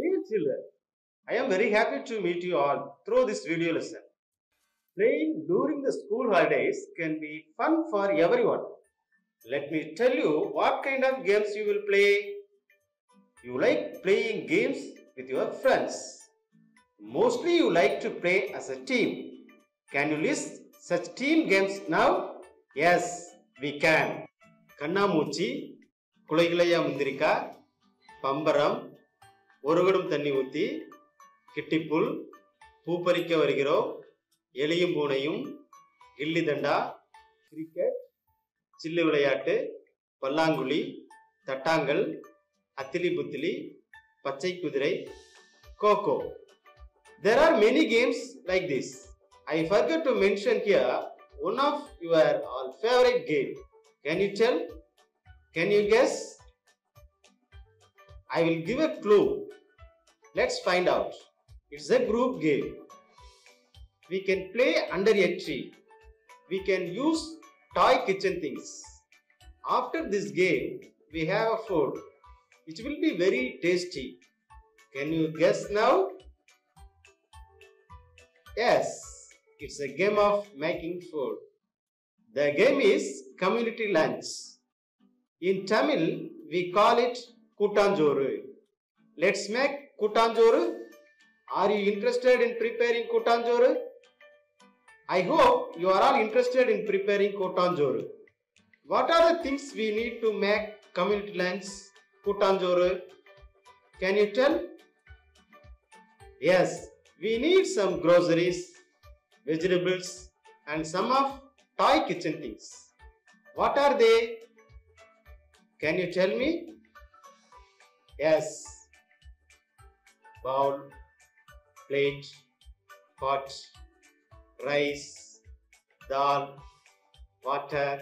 Dear children, I am very happy to meet you all through this video lesson. Playing during the school holidays can be fun for everyone. Let me tell you what kind of games you will play. You like playing games with your friends. Mostly you like to play as a team. Can you list such team games now? Yes, we can. கண்ணாமூச்சி குலைகிளையா முந்திரிக்கா பம்பரம் ஒரு குடம் தண்ணி ஊற்றி கிட்டிப்புல் பூ பறிக்க வருகிறோம். எலியும் பூனையும் கில்லி தண்டா கிரிக்கெட் சில்லு விளையாட்டு பல்லாங்குழி தட்டாங்கல் அத்திலி புத்திலி பச்சை குதிரை cocoa. There are many games like this I forgot to mention here one of your all favourite game can you tell can you guess I will give a clue Let's find out. It's a group game. We can play under a tree. We can use toy kitchen things. After this game, we have a food which will be very tasty. Can you guess now? Yes, it's a game of making food. The game is community lunch. In Tamil, we call it Kutanjoru. Let's make Kutanjoru. Are you interested in preparing Kutanjoru? I hope you are all interested in preparing Kutanjoru. What are the things we need to make community lunch Kutanjoru? Can you tell? Yes, we need some groceries, vegetables, and some of toy kitchen things. What are they? Can you tell me? Yes. Bowl, plate, pot, rice, dal, water,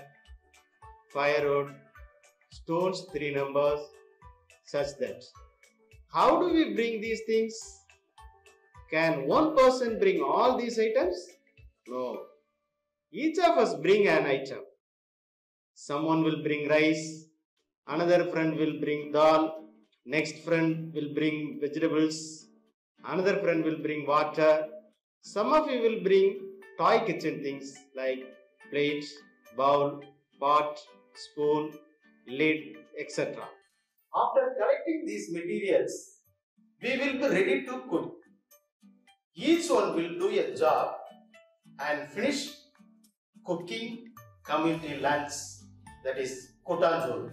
firewood, stones three numbers, such that. How do we bring these things? Can one person bring all these items? No. Each of us bring an item. Someone will bring rice, another friend will bring dal, next friend will bring vegetables, another friend will bring water. Some of you will bring toy kitchen things like plate, bowl, pot, spoon, lid, etc. After collecting these materials, we will be ready to cook. Each one will do a job and finish cooking community lunch that is Kutanjoru.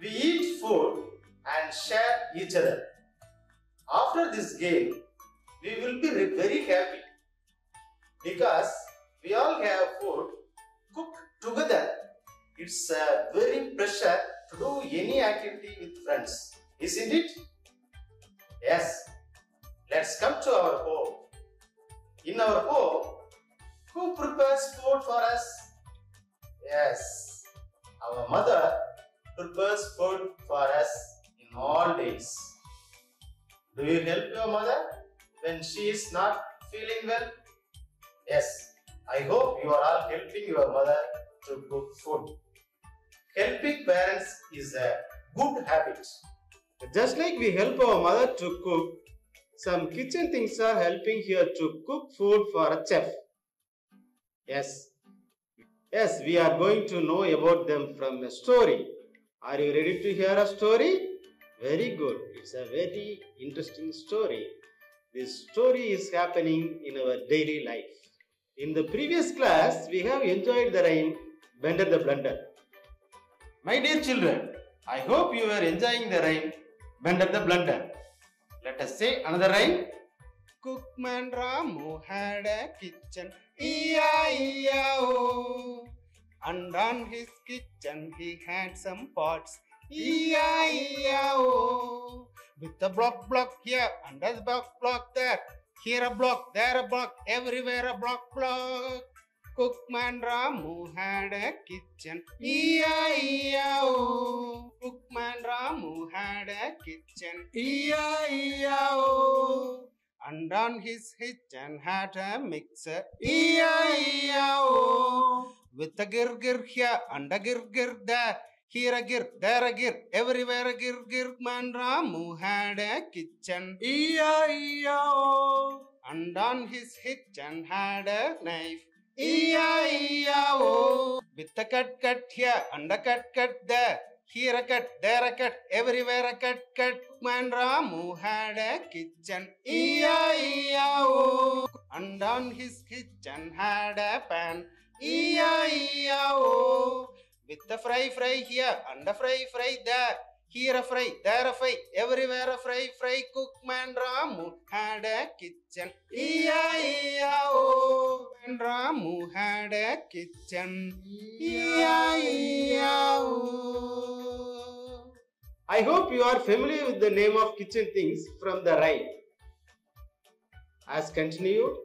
We eat food and share each other. After this game, we will be very happy because we all have food cooked together. It's a very pleasure to do any activity with friends, isn't it? Yes. Let's come to our home. In our home, who prepares food for us? Yes, our mother prepares food for us all days. Do you help your mother when she is not feeling well? Yes, I hope you are all helping your mother to cook food. Helping parents is a good habit. Just like we help our mother to cook, some kitchen things are helping here to cook food for a chef. Yes. Yes, we are going to know about them from a story. Are you ready to hear a story? Very good. It's a very interesting story. This story is happening in our daily life. In the previous class, we have enjoyed the rhyme Bender the Blunder. My dear children, I hope you are enjoying the rhyme Bender the Blunder. Let us say another rhyme. Cookman Ramu had a kitchen, E-I-E-I-O. Oh. And on his kitchen he had some pots, E-I-E-I-O. Oh. With a block block here, and a block block there. Here a block, there a block, everywhere a block block. Cookman Ramu had a kitchen, E-I-E-I-O. Oh. Cookman Ramu had a kitchen, E-I-E-I-O. Oh. And on his kitchen had a mixer, E-I-E-I-O. With a gir gir here and a gir gir there. Here a gir, there a gir, everywhere a gir, gir. Man Ramu had a kitchen. E-I-E-I-O. Oh. And on his kitchen had a knife. E-I-E-I-O. Oh. With a cut, cut here, and a cut, cut there. Here a cut, there a cut, everywhere a cut, cut. Man Ramu had a kitchen. E-I-E-I-O. Oh. And on his kitchen had a pan. E-I-E-I-O. With a fry, fry here, and a fry, fry there. Here a fry, there a fry, everywhere a fry, fry. Cookman Ramu had a kitchen. E-I-E-I-O. Oh, and Ramu had a kitchen. Oh. I hope you are familiar with the name of kitchen things from the rhyme. As continued,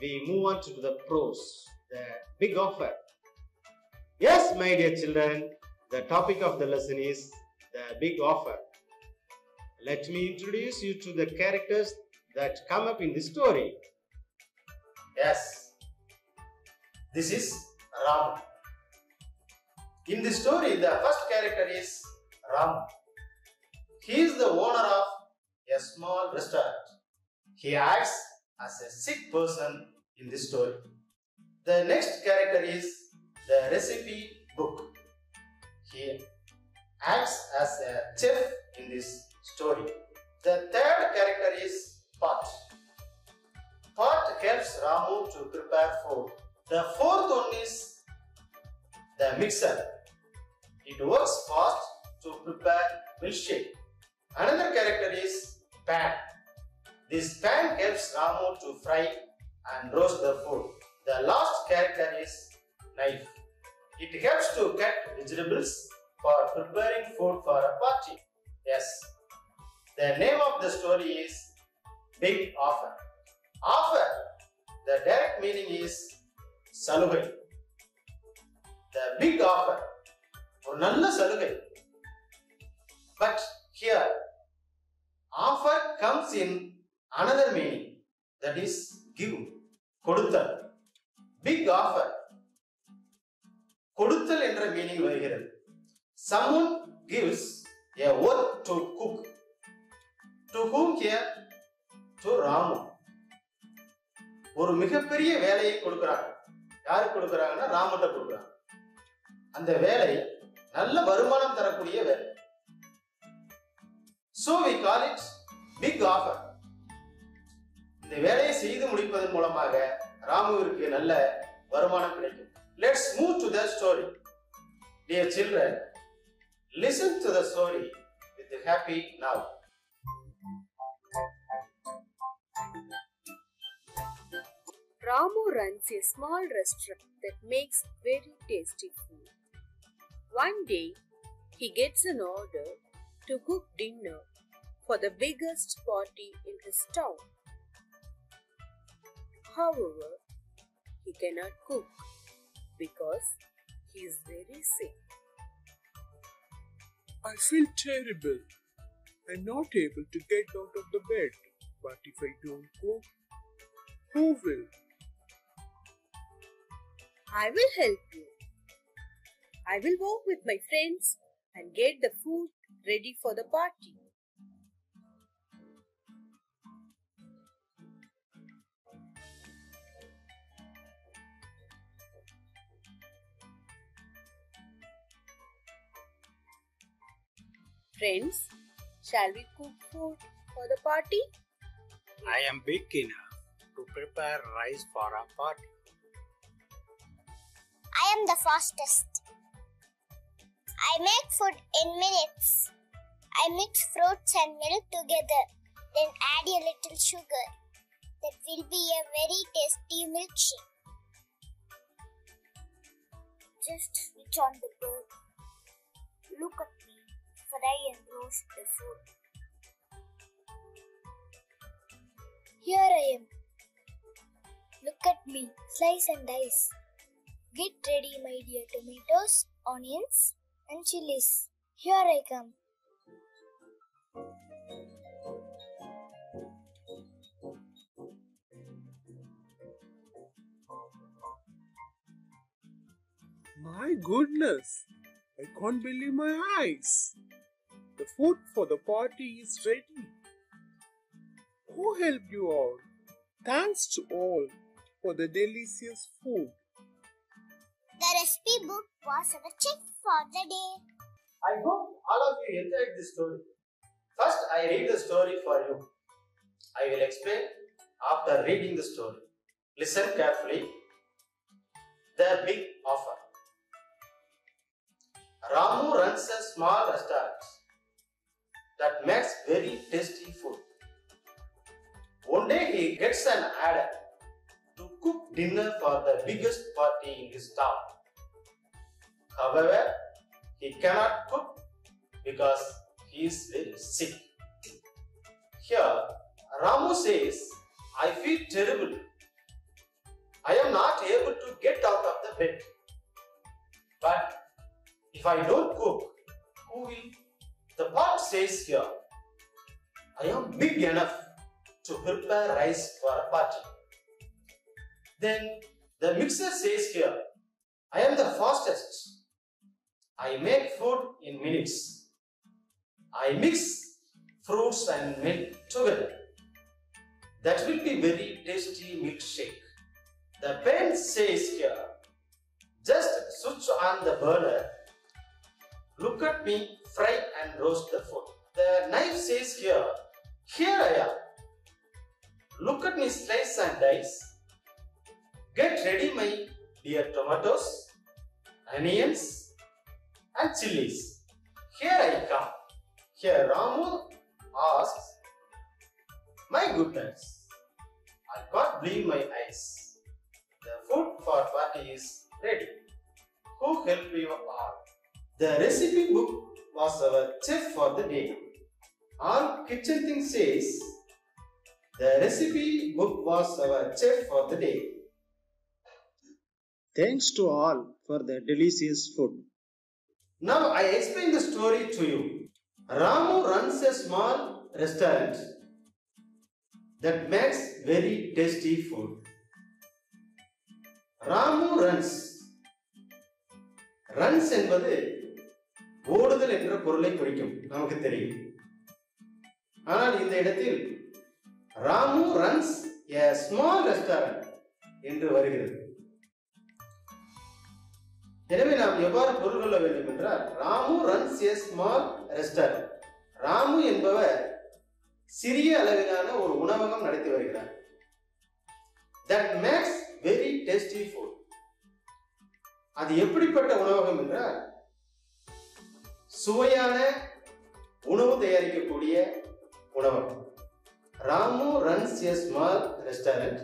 we move on to the prose, the big offer. Yes, my dear children, the topic of the lesson is the big offer. Let me introduce you to the characters that come up in the story. Yes, this is Ram. In the story, the first character is Ram. He is the owner of a small restaurant. He acts as a sick person in this story. The next character is the recipe book. He acts as a chef in this story. The third character is Pot. Pot helps Ramu to prepare food. The fourth one is the mixer. It works fast to prepare milkshake. Another character is pan. This pan helps Ramu to fry and roast the food. vegetables for preparing food for a party. Yes. The name of the story is Big Offer. Offer, the direct meaning is சலுகை. The big offer, ஒரு நல்ல சலுகை. But here, offer comes in another meaning that is give, கொடுத்தல். Big offer, கொடுத்தல் என்ற meaning வருகிறது. Someone gives a work to cook to whom here to Ramu ஒரு மிகப்பெரிய வேலையை கொடுக்கிறாங்க. யாரு கொடுக்குறாங்கன்னா ராமட்ட கொடுக்குறாங்க. அந்த வேலை நல்ல வருமானம் தரக்கூடிய வேலை. So we call it big offer இந்த வேலையை செய்து முடிப்பதன் மூலமாக ராமுவிற்கு நல்ல வருமானம் கிடைக்கும். Let's move to the story dear children listen to the story with a happy now Ramu runs a small restaurant that makes very tasty food. One day, he gets an order to cook dinner for the biggest party in his town. However, he cannot cook because he is very sick. I feel terrible. I'm not able to get out of the bed. But if I don't cook, who will? I will help you. I will walk with my friends and get the food ready for the party. Friends, shall we cook food for the party? I am big enough to prepare rice for a party. I am the fastest. I make food in minutes. I mix fruits and milk together, then add a little sugar. That will be a very tasty milkshake. Just switch on the burn. Look at me, fry and roast the food. Here I am. Look at me, slice and dice. Get ready, my dear tomatoes, onions, and chilies. Here I come. My goodness! I can't believe my eyes. The food for the party is ready. Who helped you all? Thanks to all for the delicious food. The recipe book was our check for the day. I hope all of you enjoyed this story. First, I read the story for you. I will explain after reading the story. Listen carefully. The Big Offer. Ramu runs a small restaurant that makes very tasty food. One day he gets an order to cook dinner for the biggest party in his town. However, he cannot cook because he is very sick. Here, Ramu says, I feel terrible. I am not able to get out of the bed. But if I don't cook, who will? The pot says here, I am big enough to prepare rice for a party. Then the mixer says here, I am the fastest. I make food in minutes. I mix fruits and milk together. That will be very tasty milkshake. The pen says here, just switch on the burner. Look at me fry and roast the food. The knife says here, here I am. Look at me slice and dice. Get ready my dear tomatoes, onions and chilies. Here I come. Here Ramu asks, My goodness, I can't believe my eyes. The food for party is ready. Who helped you all? The recipe book was our chef for the day. On kitchen thing says, the recipe book was our chef for the day. Thanks to all for the delicious food. Now I explain the story to you. Ramu runs a small restaurant that makes very tasty food. Ramu runs. Runs என்பது ஓடுதல் என்ற பொருளை குறிக்கும். நமக்கு தெரியும். ஆனால் இந்த இடத்தில் Ramu runs a small restaurant என்று வருகிறது. எனவே நாம் எவ்வாறு பொருள் கொள்ள வேண்டும் என்றால் Ramu runs a small restaurant Ramu என்பவர் சிறிய அளவிலான ஒரு உணவகம் நடத்தி வருகிறார். That makes very tasty food அது எப்படிப்பட்ட உணவகம் என்றால் சுவையான உணவு தயாரிக்கக்கூடிய உணவகம் Ramu runs a small restaurant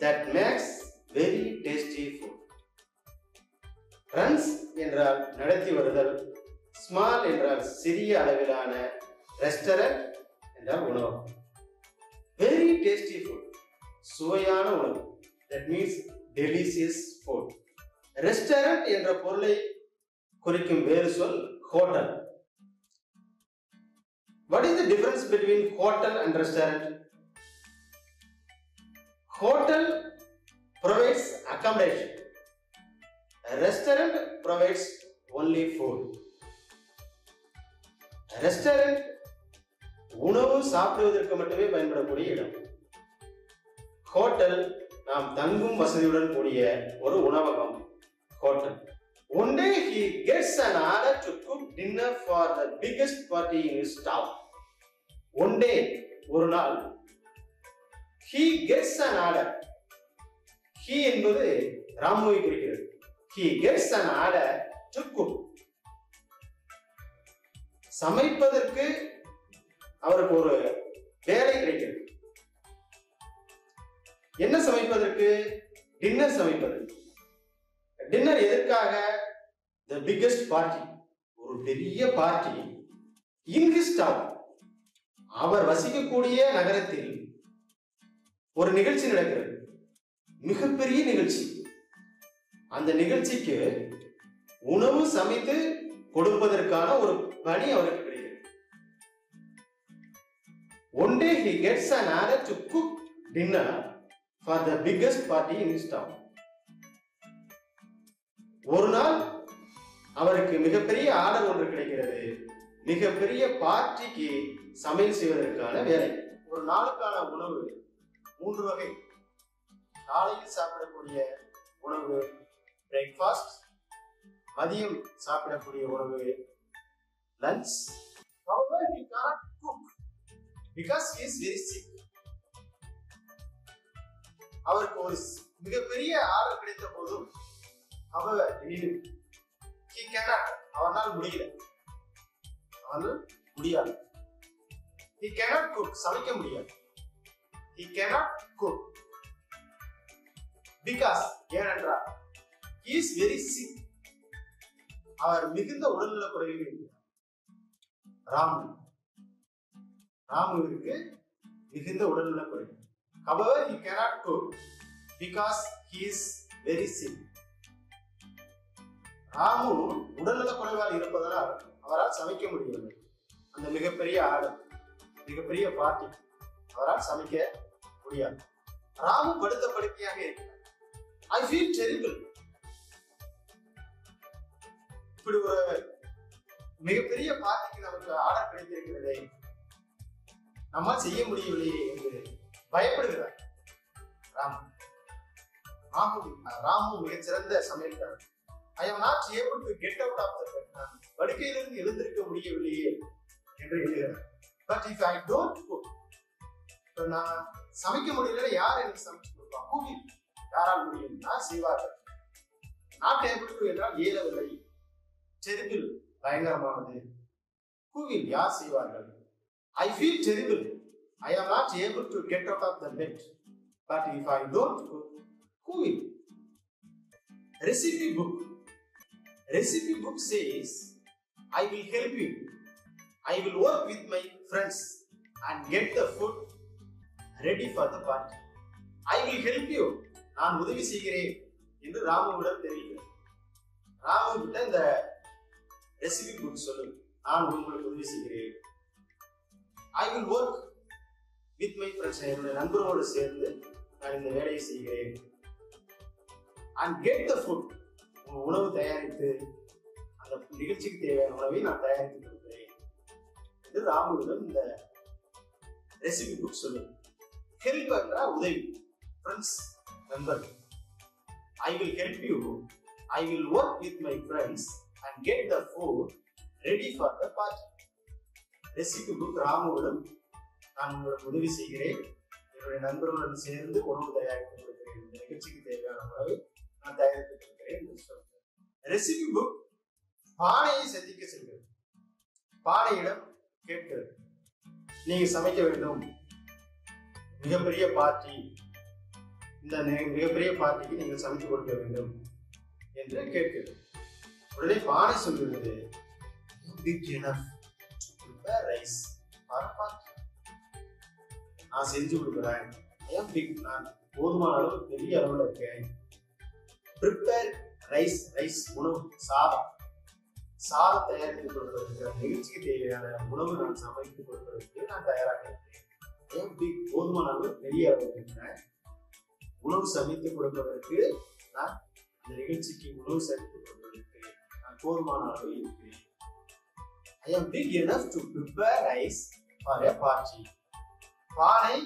that makes very tasty food runs என்றால் நடத்தி வருதல் ஸ்மால் என்றால் சிறிய அளவிலான ரெஸ்டாரண்ட் என்றால் உணவகம் வெரி டேஸ்டி ஃபுட் சுவையான உணவு. That means delicious food restaurant என்ற பொருளை குறிக்கும் வேறு சொல் hotel What is the difference between hotel and restaurant? Hotel provides accommodation. A restaurant provides only food. A restaurant உணவு சாப்பிடுவதற்கு மட்டுமே பயன்படக்கூடிய இடம் ஹோட்டல் நாம் தங்கும் வசதியுடன் கூடிய ஒரு உணவகம் hotel one day he gets an order to dinner for the biggest party in is town one day ஒரு நாள் he gets an order he என்பது ராமுவை குறிக்கிறது. He gets an order to cook சமைப்பதற்கு அவருக்கு ஒரு வேலை கிடைக்கிறது. என்ன சமைப்பதற்கு? டின்னர் சமைப்பதற்கு. டின்னர் எதற்காக? த பிக்கஸ்ட் பார்ட்டி ஒரு பெரிய பார்ட்டி இன் அவர் வசிக்கக்கூடிய நகரத்தில் ஒரு நிகழ்ச்சி நடக்கிறது. மிகப்பெரிய நிகழ்ச்சி. அந்த நிகழ்ச்சிக்கு உணவு சமைத்து கொடுப்பதற்கான ஒரு பணி அவருக்கு கிடைக்கிறது. One day he gets an order to cook dinner for the biggest party in his ஒரு நாள் அவருக்கு மிகப்பெரிய ஆர்டர் ஒன்று கிடைக்கிறது. மிகப்பெரிய பார்ட்டிக்கு சமையல் செய்வதற்கான வேலை. ஒரு நாளுக்கான உணவு மூன்று வகை. காலையில் சாப்பிடக்கூடிய உணவு பிரேக்ஃபாஸ்ட் மதியம் சாப்பிடக்கூடிய உணவு lunch However, he cannot cook. Because he is very sick. அவருக்கு ஒரு மிகப்பெரிய ஆர்டர் கிடைத்த போதும் அவர் ஹி கேனாட் அவனால் முடியல அவனால் முடியாது ஹி கேனாட் குக் சமைக்க முடியாது ஹி கேனாட் குக் பிகாஸ் ஏனென்றால் இஸ் வெரி சிக் அவர் மிகுந்த உடல்நலக் குறைவில் இருக்கிறார் ராமு ராமுவிற்கு மிகுந்த உடல்நலக் குறைவு However, he cannot cook because he is very sick. ராமு உடல்நல குறைவால் இருப்பதனால் அவரால் சமைக்க முடியவில்லை. அந்த மிகப்பெரிய ஆடல் மிகப்பெரிய பார்ட்டி அவரால் சமைக்க முடியாது. ராமு படுத்த படுக்கையாக இருக்கிறார். ஐ ஃபீல் டெரிபிள் இப்படி ஒரு மிகப்பெரிய பார்ட்டிக்கு நமக்கு ஆர்டர் கிடைத்திருக்கிறதே நம்மால் செய்ய முடியவில்லையே என்று பயப்படுகிறார் ராமு ராமு ராமு மிகச்சிறந்த சமையல்காரர். I am not able to get out of the bed நான் படுக்கையிலிருந்து எழுந்திருக்க முடியவில்லையே என்று எழுதுகிறார். But if I don't cook இப்போ நான் சமைக்க முடியல யார் எனக்கு சமைச்சு கொடுப்பா? கூலி யாரால் முடியும்? செய்வார்கள். நாட் ஏபிள் டு என்றால் இயலவில்லை செருப்பில் பயங்கரமானது. கூவில் யார் செய்வார்கள்? ஐ feel terrible I am not able to get out of the bed but if I don't cook கூவில் recipe book recipe book says i will help you. I will work with my friends and get the food ready for the party. I will help you. நான் உதவி செய்கிறேன். என்று ராமுவிடம் தெரிவிக்கிறார். ராமு கிட்ட இந்த recipe book சொல்லு நான் உங்களுக்கு உதவி செய்கிறேன். I will work with my friends என்னுடைய நண்பரோடு சேர்ந்து நான் இந்த வேலையை செய்கிறேன். அண்ட் கெட் த ஃபுட் உணவு தயாரித்து அந்த நிகழ்ச்சிக்கு தேவையான உணவை நான் தயாரித்து கொடுக்கிறேன். என்று ராமுவிடம் இந்த ரெசிபி புக் சொல்லுது. ஹெல்ப் என்றா உதவி. ஃப்ரெண்ட்ஸ் நண்பர் I will help you I will work with my friends and get the food ready for the party recipe book ராமுவிடம் நான் உங்களுக்கு உதவி செய்கிறேன். என்னுடைய நண்பர்களுடன் சேர்ந்து உணவு தயாரித்து கொடுக்கிறேன். இந்த நிகழ்ச்சிக்கு தேவையான உணவை நான் தயாரித்து கொடுக்கிறேன் என்று சொல்கிறேன் ரெசிபி புக் பானையை சந்திக்க செல்கிறது. பானையிடம் கேட்கிறது. நீங்க சமைக்க வேண்டும். மிகப்பெரிய பார்ட்டி இந்த மிகப்பெரிய பார்ட்டிக்கு நீங்கள் சமைத்து கொடுக்க வேண்டும் என்று கேட்கிறது. உடனே பானை சொல்கிறது பிக் enough to நான் செஞ்சு கொடுக்குறேன். பிக் நான் போதுமான அளவு பெரிய அளவில் இருக்கேன். ப்ரிப்பேர் ரைஸ் ரைஸ் உணவு சாதம். சாதம் தயாரித்து கொடுப்பதற்கு அந்த நிகழ்ச்சிக்கு தேவையான உணவு நான் சமைத்து கொடுப்பதற்கு நான் தயாராக இருக்கிறேன். ஐ பிக் போதுமான அளவு பெரிய அளவில் உணவு சமைத்து கொடுப்பதற்கு நான் இந்த நிகழ்ச்சிக்கு உணவு சமைத்து கொடுப்பதற்கு நான் போதுமான அளவு இருக்கிறேன். I am big enough to prepare rice for a party பானை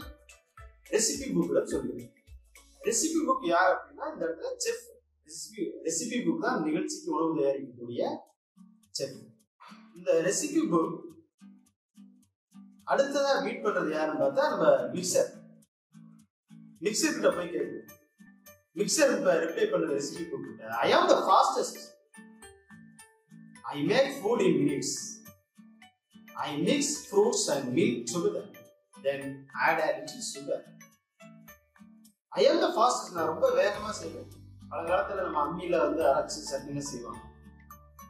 ரெசிபி புக்கில் சொல்லுவேன் ரெசிபி புக் யார் அப்படின்னா இந்த இடத்துல செஃப் ரெசிபி ரெசிபி புக் தான் நிகழ்ச்சிக்கு உணவு தயாரிக்கக்கூடிய செஃப் இந்த ரெசிபி புக் அடுத்ததா மீட் பண்றது யாருன்னு பார்த்தா நம்ம மிக்சர் மிக்சர் கிட்ட போய் கேட்கும் மிக்சர் இப்ப ரிப்ளை பண்ற ரெசிபி புக் கிட்ட I am the fastest I make food in minutes I mix fruits and milk together then add add sugar I am the fastest நான் ரொம்ப வேகமா செய்வேன். பழங்காலத்துல நம்ம அம்மியில வந்து அரைச்சு சட்னில செய்வாங்க.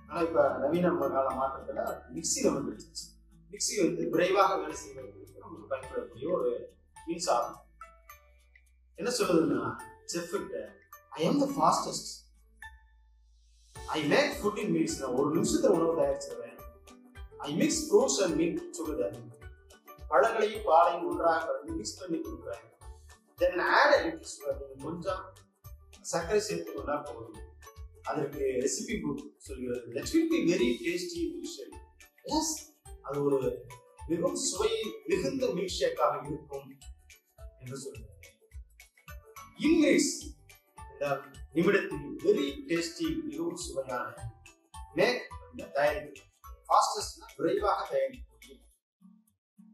ஆனா இப்ப நவீன கால மாற்றத்துல மிக்சி வந்துருச்சு மிக்சி மிக்ஸி வந்து விரைவாக வேலை செய்வதற்கு நமக்கு பயன்படக்கூடிய ஒரு மின்சாரம். என்ன சொல்லுதுன்னா செஃப்கிட்ட I am the fastest. I make food in minutes நான் ஒரு நிமிஷத்துல உணவு தயாரிச்சிருவேன். I mix fruits and milk together பழங்களையும் பாலையும் ஒன்றாக கலந்து மிக்ஸ் பண்ணி கொடுக்குறேன் தென் ஆட் லிட்டில் கொஞ்சம் சர்க்கரை சேர்த்து கொண்டா போதும். அதற்கு ரெசிபி புக் சொல்கிறது. That will be very tasty milkshake S அது ஒரு மிகவும் சுவை மிகுந்த மில்க் ஷேக்காக இருக்கும் என்று சொல்கிறது இங்கிலீஷ் என்றால் நிமிடத்தில் வெரி டேஸ்டி மிகவும் சுவையான மேக் தயாரிப்பு. ஃபாஸ்டஸ்ட்னா விரைவாக தயாரிக்கக்கூடிய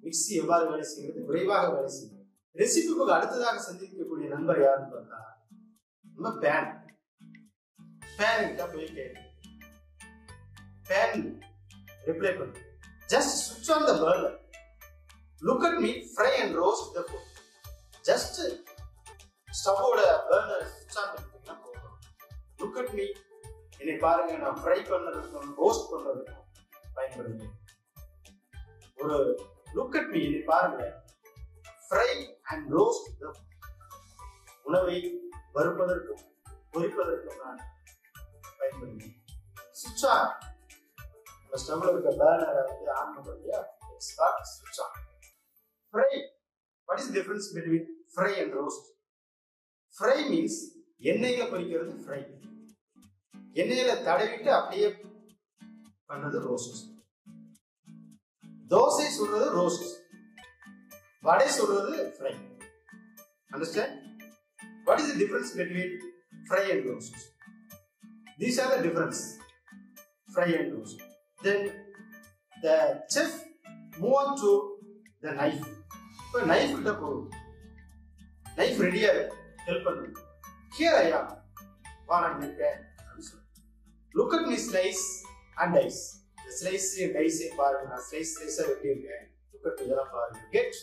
மிக்ஸி எவ்வாறு வேலை செய்கிறது? விரைவாக வேலை செய்கிறது. ரெசிபி புக் அடுத்ததாக சந்திக்கக்கூடிய நண்பர் யாருன்னு பார்த்தா நம்ம பேன் பேன் கிட்ட போய் கேட்கு பேன் ரிப்ளை பண்ணு ஜஸ்ட் சுவிட்ச் on the burner look at me fry and roast the food just ஸ்டவ்வோட burner சுவிட்ச் ஆன் பண்ணிட்டீங்கன்னா போதும். லுக் அட் மீ என்னை பாருங்க நான் ஃப்ரை பண்ணதுக்கும் ரோஸ்ட் பண்ணதுக்கும் பயன்படுது. ஒரு லுக் அட் மீ என்னை பாருங்க ஃப்ரை அண்ட் ரோஸ்ட் உணவை வறுப்பதற்கும் பொறிப்பதற்கும் நான் பயன்படுகிறேன் சுவிட்ச் ஆன் நம்ம ஸ்டவ்ல இருக்க பேனரை வந்து ஆன் பண்றோம் இல்லையா? ஸ்டார்ட் சுவிட்ச் on fry what is difference between fry and roast fry means எண்ணெயில பொரிக்கிறது ஃப்ரை எண்ணெயில தடவிட்டு அப்படியே பண்றது ரோஸ்ட் தோசை சுடுறது ரோஸ்ட் வடை சுடுறது fry understand what is the difference between fry and roast these are the difference fry and roast then the chef move on to the knife இப்போ knife கிட்ட போகும் நைஃப் ரெடியா ஹெல்ப் பண்ணுங்க ஹியர் ஐயா வா நான் இருக்கேன் look at me slice and dies இந்த ஸ்லைஸ் டைஸ் பாருங்க நான் ஸ்லைஸ் ஸ்லைஸா வெட்டி இருக்கேன் லுக் அட் இதெல்லாம் பாருங்க get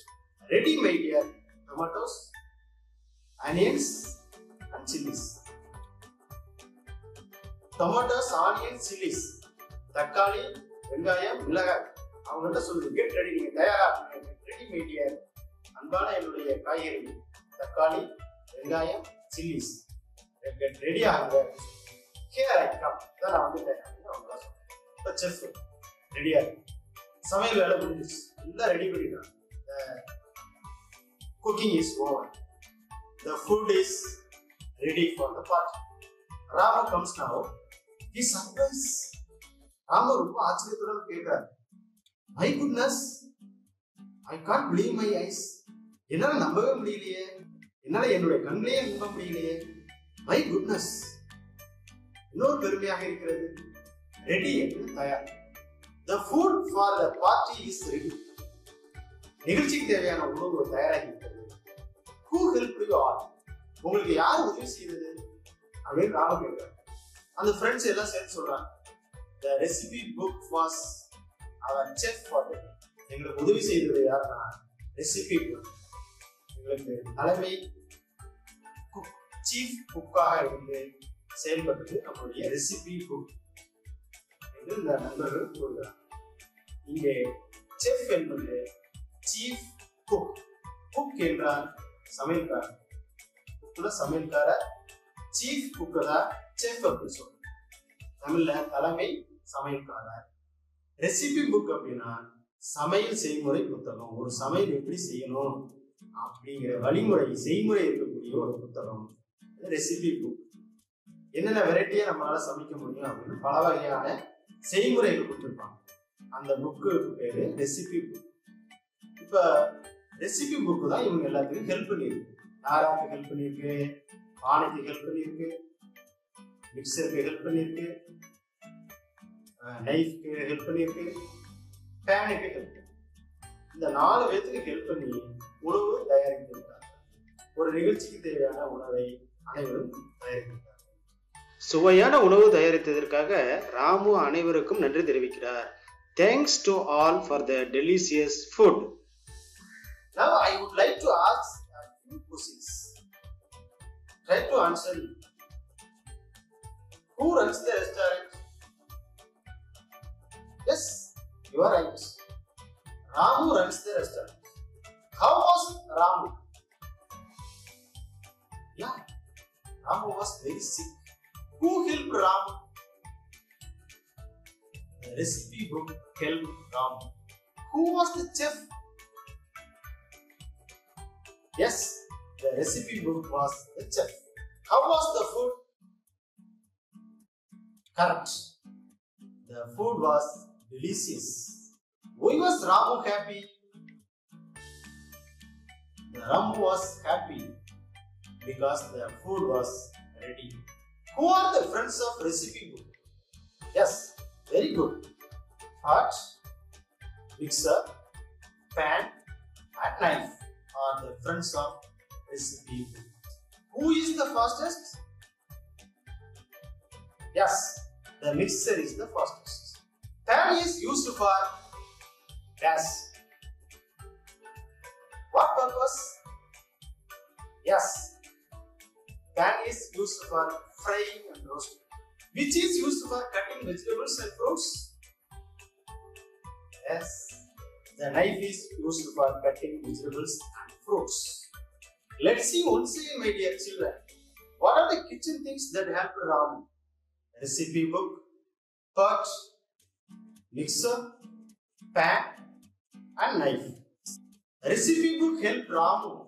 ready my dear tomatoes onions and chillies tomatoes onion chillies தக்காளி வெங்காயம் மிளகாய். அவங்ககிட்ட சொல்லுங்க. கெட் ரெடி நீங்க தயாரா? ரெடி மை அன்பான என்னுடைய காய்கறி. தக்காளி வெங்காயம் சில்லிஸ் கெட் ரெடி ஆகுங்க. ஹியர் ஐ கம் இதான் நான் அவங்க அப்படின்னு அவங்க சொன்னேன் செஃப் ரெடியா சமையல் வேலை முடிஞ்சிச்சு எல்லாம் ரெடி பண்ணிட்டான் cooking is over the food is ready for the party Rama கம்ஸ் now. He surprised. ராம ரொம்ப ஆச்சரியத்துடன் கேட்கிறார் my goodness I can't believe my eyes என்னால நம்பவே முடியலையே. என்னால என்னுடைய கண்ணிலேயே நம்ப முடியலையே. மை குட்னஸ் இன்னொரு பெருமையாக இருக்கிறது. ரெடி என்று தயார். The food for the party is ready நிகழ்ச்சிக்கு தேவையான உணவு தயாராகி இருக்கிறது ஹூ ஹெல்ப் யூ ஆல் உங்களுக்கு யார் உதவி செய்தது? அப்படின்னு ராம கேட்கிறார். அந்த ஃப்ரெண்ட்ஸ் எல்லாம் சேர்த்து சொல்றாங்க. The recipe book was our chef for எங்களுக்கு உதவி செய்தது யாருன்னா ரெசிபி புக் எங்களுக்கு தலைமை குக் சீஃப் குக்காக இருந்து செயல்பட்டது நம்மளுடைய ரெசிபி புக் என்று இந்த நண்பர்கள் கூறுகிறார். இங்கே செஃப் என்பது சீஃப் குக் குக் என்றால் சமையல்கார குக்ல சமையல்கார சீஃப் குக்கு தான் செஃப் அப்படின்னு சொல்றோம் தமிழ்ல தலைமை சமையல்காரர் ரெசிபி புக் அப்படின்னா சமையல் செய்முறை புத்தகம். ஒரு சமையல் எப்படி செய்யணும்? அப்படிங்கிற வழிமுறை செய்முறை இருக்கக்கூடிய ஒரு புத்தகம். ரெசிபி புக் என்னென்ன வெரைட்டியா நம்மளால சமைக்க முடியும் அப்படின்னு பல வகையான செய்முறைகள் கொடுத்துருப்பாங்க. அந்த புக்கு பேரு ரெசிபி புக் இப்ப ரெசிபி புக்கு தான் இவங்க எல்லாத்துக்கும் ஹெல்ப் பண்ணியிருக்கு. யாராருக்கு ஹெல்ப் பண்ணியிருக்கு பானைக்கு ஹெல்ப் பண்ணியிருக்கு மிக்சருக்கு ஹெல்ப் பண்ணியிருக்கு நைஃப்க்கு ஹெல்ப் பண்ணியிருக்கு பேனுக்கு ஹெல்ப் இந்த நாலு பேத்துக்கு ஹெல்ப் பண்ணி உணவு தயாரித்திருக்காங்க ஒரு நிகழ்ச்சிக்கு தேவையான உணவை அனைவரும் தயாரித்திருக்காங்க சுவையான உணவு தயாரித்ததற்காக ராமு அனைவருக்கும் நன்றி தெரிவிக்கிறார். Thanks to all for the delicious food Now I would like to ask a few questions. Try to answer me. Who runs the restaurant? Yes, you are right. Ramu runs the restaurant. How was Ramu? Yeah, Ramu was very sick. Who helped Ramu? The recipe book helped Ramu. Who was the chef? Yes, the recipe book was the chef. How was the food? Correct. The food was delicious. Why was Ramu happy? The Ramu was happy because the food was ready. Who are the friends of recipe book? Yes, very good. Pot, mixer, pan, and knife are the friends of recipe. Who is the fastest? Yes, the mixer is the fastest. Pan is used for gas. What purpose? Yes, pan is used for frying and roasting. Which is used for cutting vegetables and fruits? Yes, the knife is used for cutting vegetables fruits. Let's see once again, my dear children. What are the kitchen things that help Ram? Recipe book, pot, mixer, pan, and knife. Recipe book help Ramu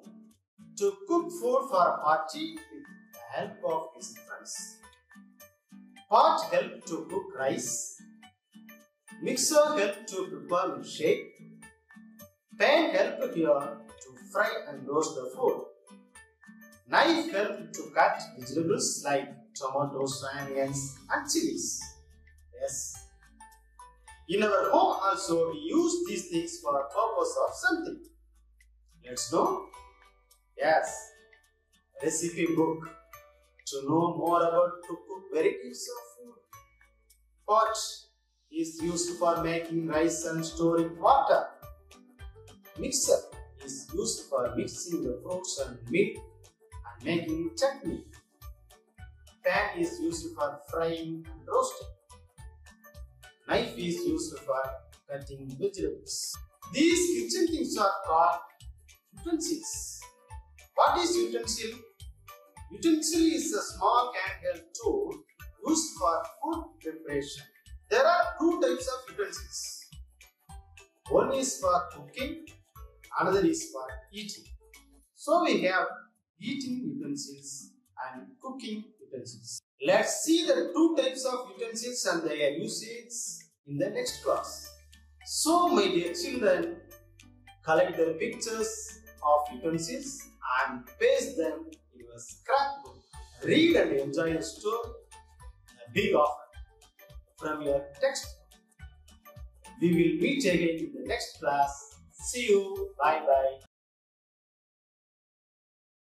to cook food for a party with the help of his friends. Pot help to cook rice. Mixer help to prepare milkshake. Pan help here fry and roast the food. Knife helped to cut vegetables like tomatoes, onions, and chilies. Yes. In our home also we use these things for purpose of something. Let's know? Yes. Recipe book to know more about to cook varieties of food. Pot is used for making rice and storing water. Mixer is used for mixing the fruits and milk and making chutney. Pan is used for frying and roasting. Knife is used for cutting vegetables. These kitchen things are called utensils. What is utensil? Utensil is a small handheld tool used for food preparation. There are two types of utensils. One is for cooking, another is for eating. So we have eating utensils and cooking utensils. Let's see the two types of utensils and their usage in the next class. So my dear children, collect the pictures of utensils and paste them in your scrapbook. Read and enjoy a story, a big offer from your textbook. We will meet again in the next class. See you. Bye bye.